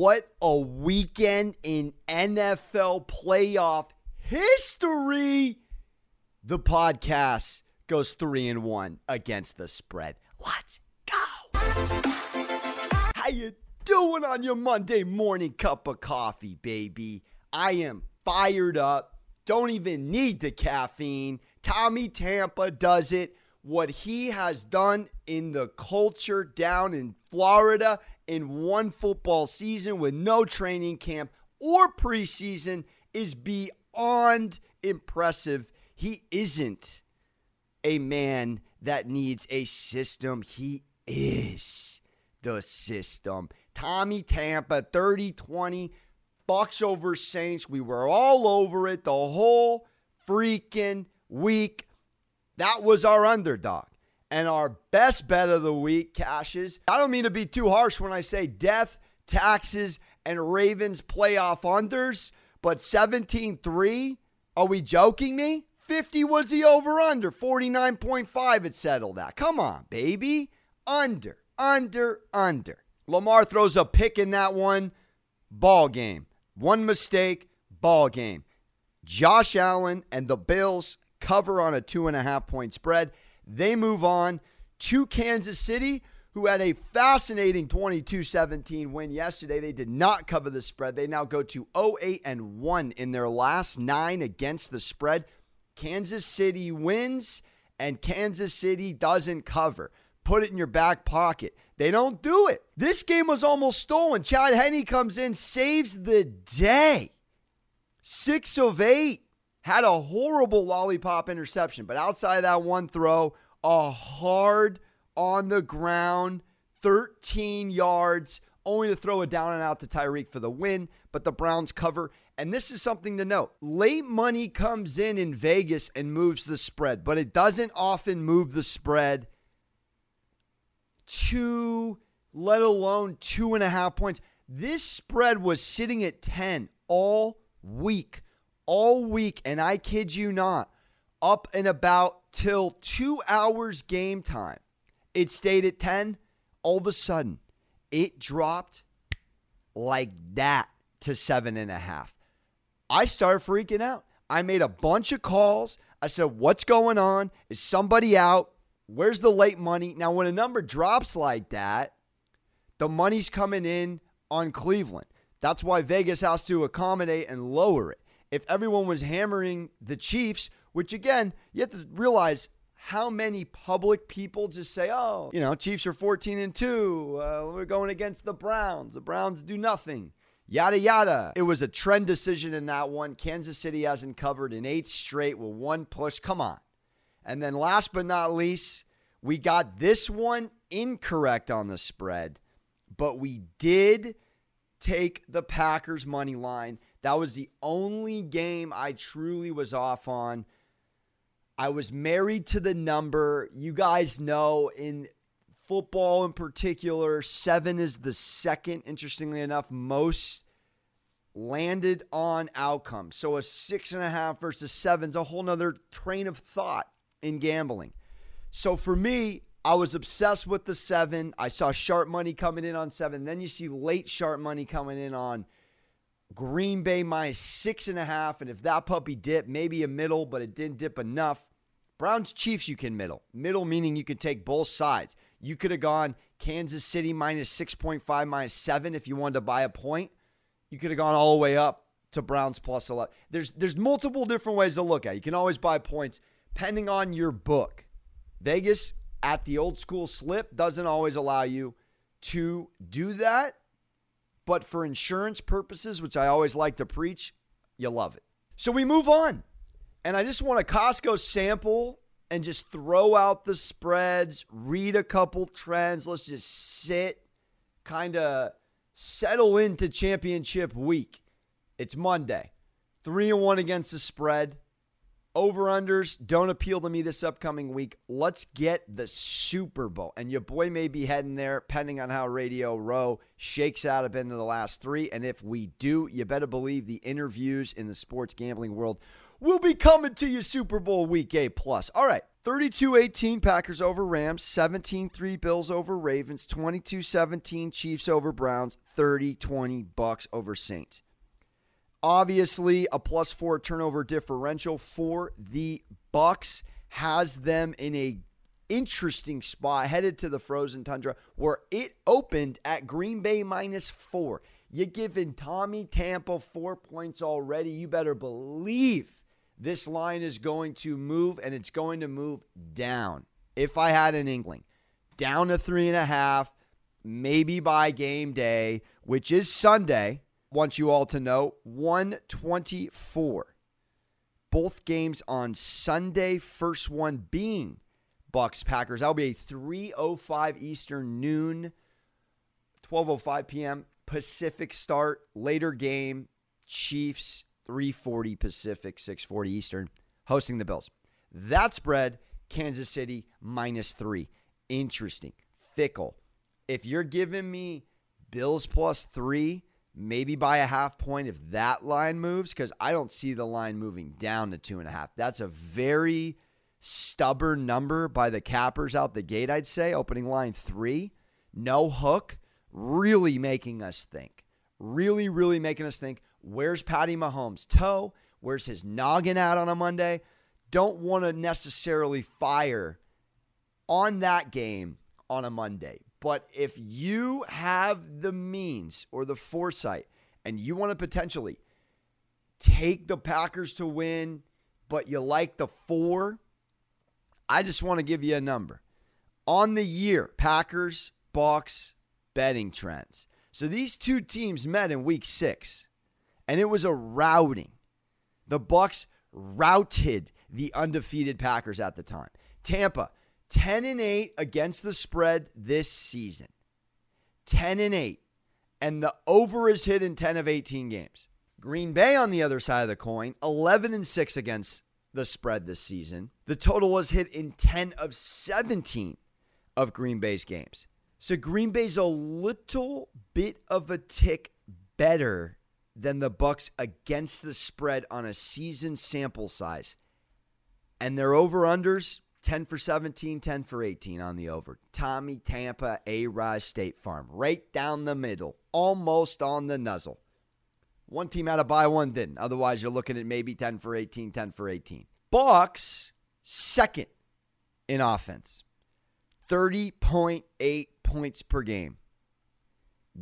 What a weekend in NFL playoff history. The podcast goes three and one against the spread. Let's go. How you doing on your Monday morning cup of coffee, baby? I am fired up. Don't even need the caffeine. Tommy Tampa does it. What he has done in the culture down in Florida in one football season with no training camp or preseason is beyond impressive. He isn't a man that needs a system. He is the system. Tommy Tampa, 30 20, Bucks over Saints. We were all over it the whole freaking week. That was our underdog. And our best bet of the week cashes. I don't mean to be too harsh when I say death, taxes, and Ravens playoff unders, but 17 3? Are we joking me? 50 was the over under. 49.5 it settled at. Come on, baby. Under, under, under. Lamar throws a pick in that one. Ball game. One mistake, ball game. Josh Allen and the Bills cover on a two and a half point spread. They move on to Kansas City, who had a fascinating 22 17 win yesterday. They did not cover the spread. They now go to 0 8 and 1 in their last nine against the spread. Kansas City wins, and Kansas City doesn't cover. Put it in your back pocket. They don't do it. This game was almost stolen. Chad Henne comes in, saves the day. Six of eight. Had a horrible lollipop interception, but outside of that one throw, a hard on the ground, 13 yards, only to throw it down and out to Tyreek for the win, but the Browns cover. And this is something to note. Late money comes in in Vegas and moves the spread, but it doesn't often move the spread two, let alone two and a half points. This spread was sitting at 10 all week all week, and I kid you not, up and about till two hours game time. It stayed at 10. All of a sudden, it dropped like that to seven and a half. I started freaking out. I made a bunch of calls. I said, What's going on? Is somebody out? Where's the late money? Now, when a number drops like that, the money's coming in on Cleveland. That's why Vegas has to accommodate and lower it if everyone was hammering the Chiefs, which again, you have to realize how many public people just say, oh, you know, Chiefs are 14 and 2. Uh, we're going against the Browns. The Browns do nothing. Yada, yada. It was a trend decision in that one. Kansas City hasn't covered in eight straight with one push. Come on. And then last but not least, we got this one incorrect on the spread, but we did take the Packers money line that was the only game I truly was off on. I was married to the number. You guys know in football in particular, seven is the second, interestingly enough, most landed on outcome. So a six and a half versus seven is a whole nother train of thought in gambling. So for me, I was obsessed with the seven. I saw sharp money coming in on seven. Then you see late sharp money coming in on Green Bay minus six and a half. And if that puppy dipped, maybe a middle, but it didn't dip enough. Browns Chiefs, you can middle. Middle meaning you could take both sides. You could have gone Kansas City minus 6.5, minus seven if you wanted to buy a point. You could have gone all the way up to Browns plus 11. There's, there's multiple different ways to look at it. You can always buy points depending on your book. Vegas at the old school slip doesn't always allow you to do that. But for insurance purposes, which I always like to preach, you love it. So we move on. And I just want a Costco sample and just throw out the spreads, read a couple trends. Let's just sit, kind of settle into championship week. It's Monday. Three and one against the spread. Over unders don't appeal to me this upcoming week. Let's get the Super Bowl. And your boy may be heading there, depending on how Radio Row shakes out up into the last three. And if we do, you better believe the interviews in the sports gambling world will be coming to you Super Bowl week A plus. All right, 32 18 Packers over Rams, 17 3 Bills over Ravens, 22 17 Chiefs over Browns, 30 20 Bucks over Saints. Obviously, a plus four turnover differential for the Bucks has them in a interesting spot headed to the frozen tundra where it opened at Green Bay minus four. You're giving Tommy Tampa four points already. You better believe this line is going to move and it's going to move down. If I had an inkling, down to three and a half, maybe by game day, which is Sunday. Want you all to know 124. Both games on Sunday, first one being Bucks Packers. That'll be a 305 Eastern noon, 1205 p.m. Pacific start. Later game, Chiefs 340 Pacific, 640 Eastern, hosting the Bills. That spread, Kansas City minus three. Interesting. Fickle. If you're giving me Bills plus three, maybe by a half point if that line moves, because I don't see the line moving down to two and a half. That's a very stubborn number by the cappers out the gate, I'd say. Opening line three, no hook, really making us think. Really, really making us think Where's Patty Mahomes' toe? Where's his noggin at on a Monday? Don't want to necessarily fire on that game on a Monday. But if you have the means or the foresight and you want to potentially take the Packers to win, but you like the four, I just want to give you a number. On the year, Packers, Bucks, betting trends. So these two teams met in week six and it was a routing. The Bucks routed the undefeated Packers at the time. Tampa 10 and 8 against the spread this season. 10 and 8 and the over is hit in 10 of 18 games. Green Bay on the other side of the coin, 11 and 6 against the spread this season. The total was hit in 10 of 17 of Green Bay's games. So Green Bay's a little bit of a tick better than the Bucks against the spread on a season sample size. And their over-unders 10 for 17, 10 for 18 on the over. Tommy Tampa, A Rise State Farm, right down the middle, almost on the nuzzle. One team had a buy, one didn't. Otherwise, you're looking at maybe 10 for 18, 10 for 18. Bucks second in offense. 30.8 points per game.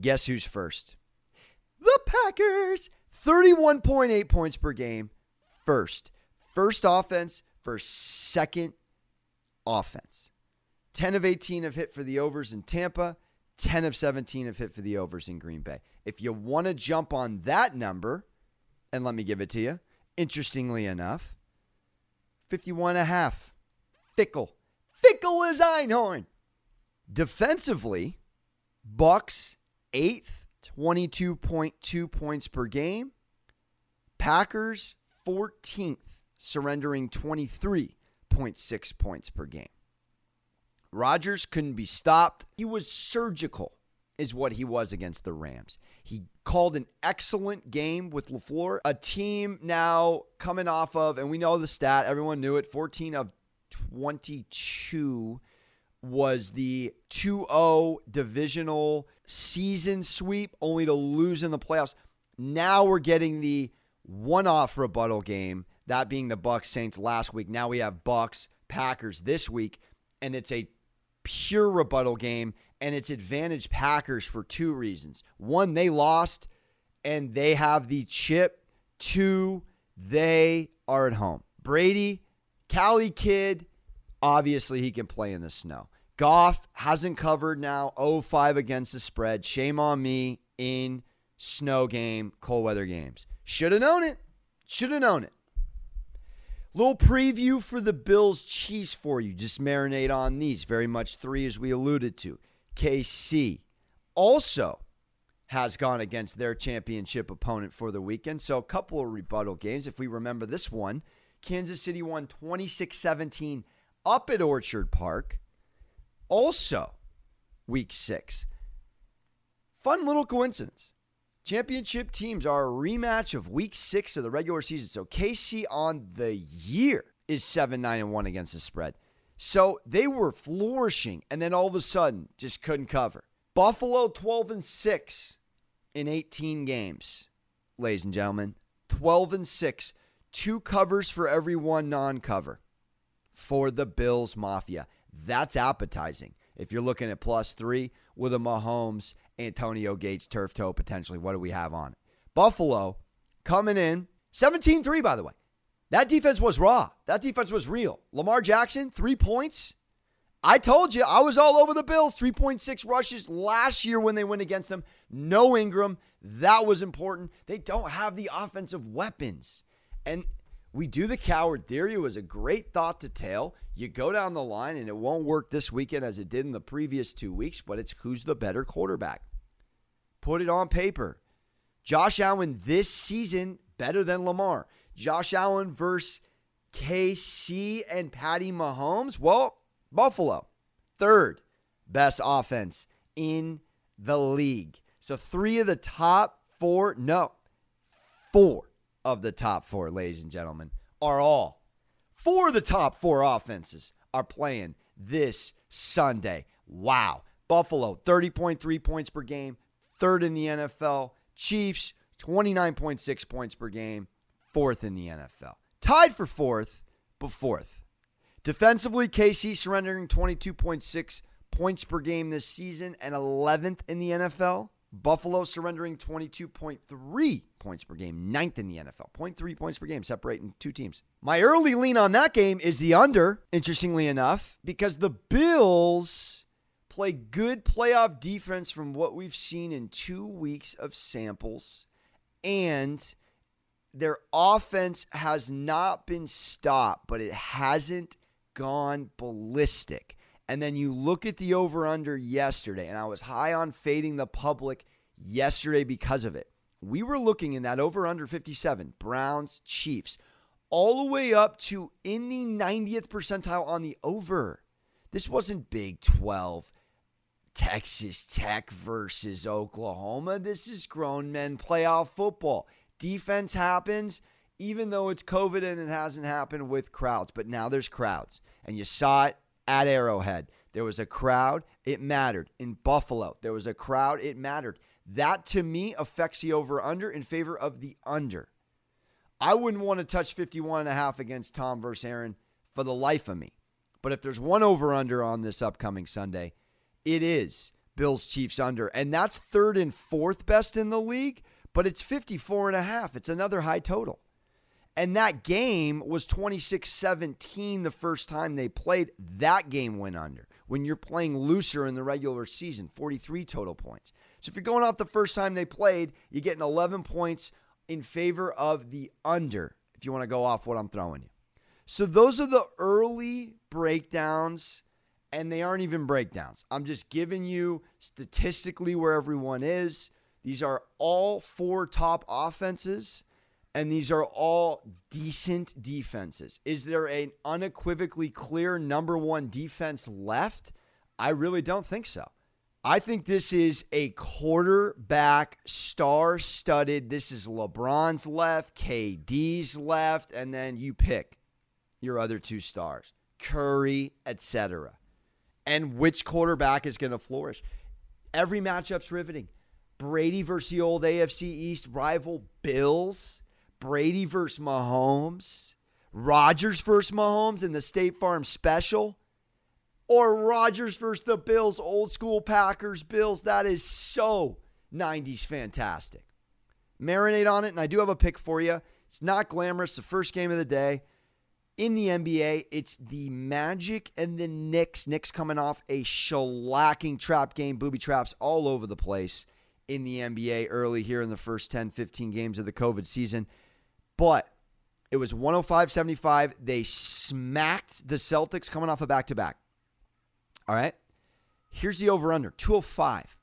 Guess who's first? the Packers. 31.8 points per game. First. First offense for second offense. 10 of 18 have hit for the overs in Tampa. 10 of 17 have hit for the overs in Green Bay. If you want to jump on that number, and let me give it to you, interestingly enough, 51 and a half. Fickle. Fickle as Einhorn. Defensively, Bucks eighth 22.2 points per game. Packers 14th, surrendering 23.6 points per game. Rodgers couldn't be stopped. He was surgical, is what he was against the Rams. He called an excellent game with LaFleur, a team now coming off of, and we know the stat, everyone knew it 14 of 22 was the 2-0 divisional season sweep only to lose in the playoffs. Now we're getting the one-off rebuttal game, that being the Bucks Saints last week. Now we have Bucks Packers this week and it's a pure rebuttal game and it's advantage Packers for two reasons. One, they lost and they have the chip. Two, they are at home. Brady, Cali kid, obviously he can play in the snow. Goff hasn't covered now 0-5 against the spread. Shame on me in snow game, cold weather games. Should have known it. Should have known it. Little preview for the Bills Chiefs for you. Just marinate on these. Very much three, as we alluded to. KC also has gone against their championship opponent for the weekend. So a couple of rebuttal games. If we remember this one, Kansas City won 26 17 up at Orchard Park also week six. Fun little coincidence. Championship teams are a rematch of week six of the regular season. So KC on the year is 7 9 and 1 against the spread. So they were flourishing and then all of a sudden just couldn't cover. Buffalo 12 and 6 in 18 games, ladies and gentlemen. 12 and 6. Two covers for every one non cover for the Bills Mafia. That's appetizing. If you're looking at plus three with a Mahomes, Antonio Gates, turf toe potentially, what do we have on it? Buffalo coming in 17 3, by the way. That defense was raw. That defense was real. Lamar Jackson, three points. I told you, I was all over the Bills. 3.6 rushes last year when they went against them. No Ingram. That was important. They don't have the offensive weapons. And we do the Cowherd theory. It was a great thought to tell. You go down the line, and it won't work this weekend as it did in the previous two weeks, but it's who's the better quarterback. Put it on paper. Josh Allen this season better than Lamar. Josh Allen versus KC and Patty Mahomes. Well, Buffalo, third best offense in the league. So three of the top four, no, four of the top four, ladies and gentlemen, are all four of the top four offenses are playing this Sunday. Wow. Buffalo, 30.3 points per game, third in the NFL. Chiefs, 29.6 points per game, fourth in the NFL. Tied for fourth, but fourth. Defensively, KC surrendering 22.6 points per game this season and 11th in the NFL. Buffalo surrendering 22.3 points per game, ninth in the NFL. 0.3 points per game, separating two teams. My early lean on that game is the under, interestingly enough, because the Bills play good playoff defense from what we've seen in two weeks of samples, and their offense has not been stopped, but it hasn't gone ballistic. And then you look at the over under yesterday, and I was high on fading the public yesterday because of it. We were looking in that over under 57, Browns, Chiefs, all the way up to in the 90th percentile on the over. This wasn't Big 12, Texas Tech versus Oklahoma. This is grown men playoff football. Defense happens, even though it's COVID and it hasn't happened with crowds, but now there's crowds. And you saw it at Arrowhead. There was a crowd, it mattered. In Buffalo, there was a crowd, it mattered. That to me affects the over under in favor of the under. I wouldn't want to touch 51 and a half against Tom versus Aaron for the life of me. But if there's one over under on this upcoming Sunday, it is Bills Chiefs under. And that's third and fourth best in the league, but it's 54 and a half. It's another high total. And that game was 26 17 the first time they played. That game went under. When you're playing looser in the regular season, 43 total points. So if you're going off the first time they played, you're getting 11 points in favor of the under, if you want to go off what I'm throwing you. So those are the early breakdowns, and they aren't even breakdowns. I'm just giving you statistically where everyone is. These are all four top offenses and these are all decent defenses. Is there an unequivocally clear number one defense left? I really don't think so. I think this is a quarterback star studded. This is LeBron's left, KD's left, and then you pick your other two stars, Curry, etc. And which quarterback is going to flourish? Every matchup's riveting. Brady versus the old AFC East rival Bills Brady versus Mahomes, Rodgers versus Mahomes in the State Farm special, or Rodgers versus the Bills, old school Packers, Bills. That is so 90s fantastic. Marinate on it, and I do have a pick for you. It's not glamorous, the first game of the day. In the NBA, it's the Magic and the Knicks. Knicks coming off a shellacking trap game, booby traps all over the place in the NBA early here in the first 10, 15 games of the COVID season. But it was 105 75. They smacked the Celtics coming off a back to back. All right. Here's the over under 205.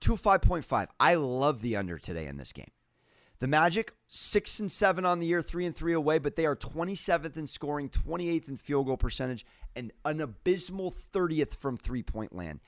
205.5. I love the under today in this game. The Magic, six and seven on the year, three and three away, but they are 27th in scoring, 28th in field goal percentage, and an abysmal 30th from three point land.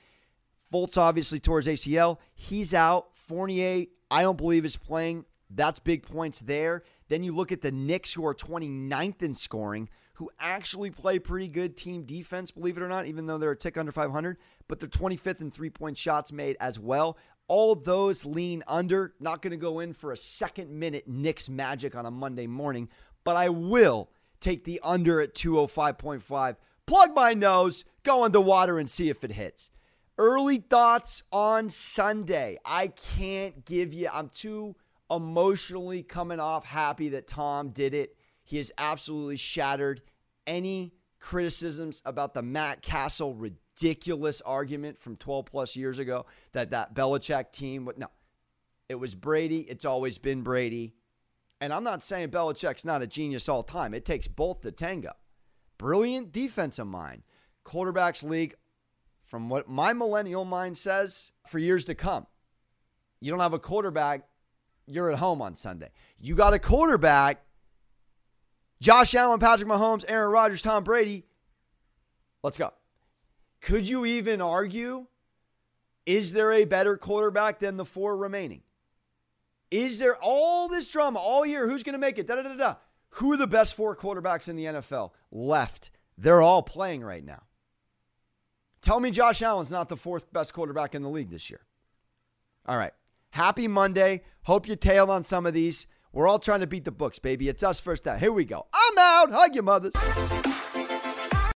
Fultz obviously towards ACL. He's out. Fournier, I don't believe is playing. That's big points there. Then you look at the Knicks, who are 29th in scoring, who actually play pretty good team defense, believe it or not, even though they're a tick under 500, but they're 25th in three point shots made as well. All those lean under. Not going to go in for a second minute Knicks magic on a Monday morning, but I will take the under at 205.5. Plug my nose, go underwater, and see if it hits. Early thoughts on Sunday. I can't give you, I'm too emotionally coming off happy that Tom did it. He has absolutely shattered any criticisms about the Matt Cassel ridiculous argument from 12 plus years ago that that Belichick team would no. It was Brady. It's always been Brady. And I'm not saying Belichick's not a genius all time. It takes both to tango. Brilliant defensive mind. Quarterbacks league, from what my millennial mind says, for years to come. You don't have a quarterback, you're at home on Sunday. You got a quarterback, Josh Allen, Patrick Mahomes, Aaron Rodgers, Tom Brady. Let's go. Could you even argue? Is there a better quarterback than the four remaining? Is there all this drama all year? Who's going to make it? Da, da, da, da. Who are the best four quarterbacks in the NFL left? They're all playing right now. Tell me Josh Allen's not the fourth best quarterback in the league this year. All right. Happy Monday. Hope you tailed on some of these. We're all trying to beat the books, baby. It's us first out. Here we go. I'm out. Hug your mothers.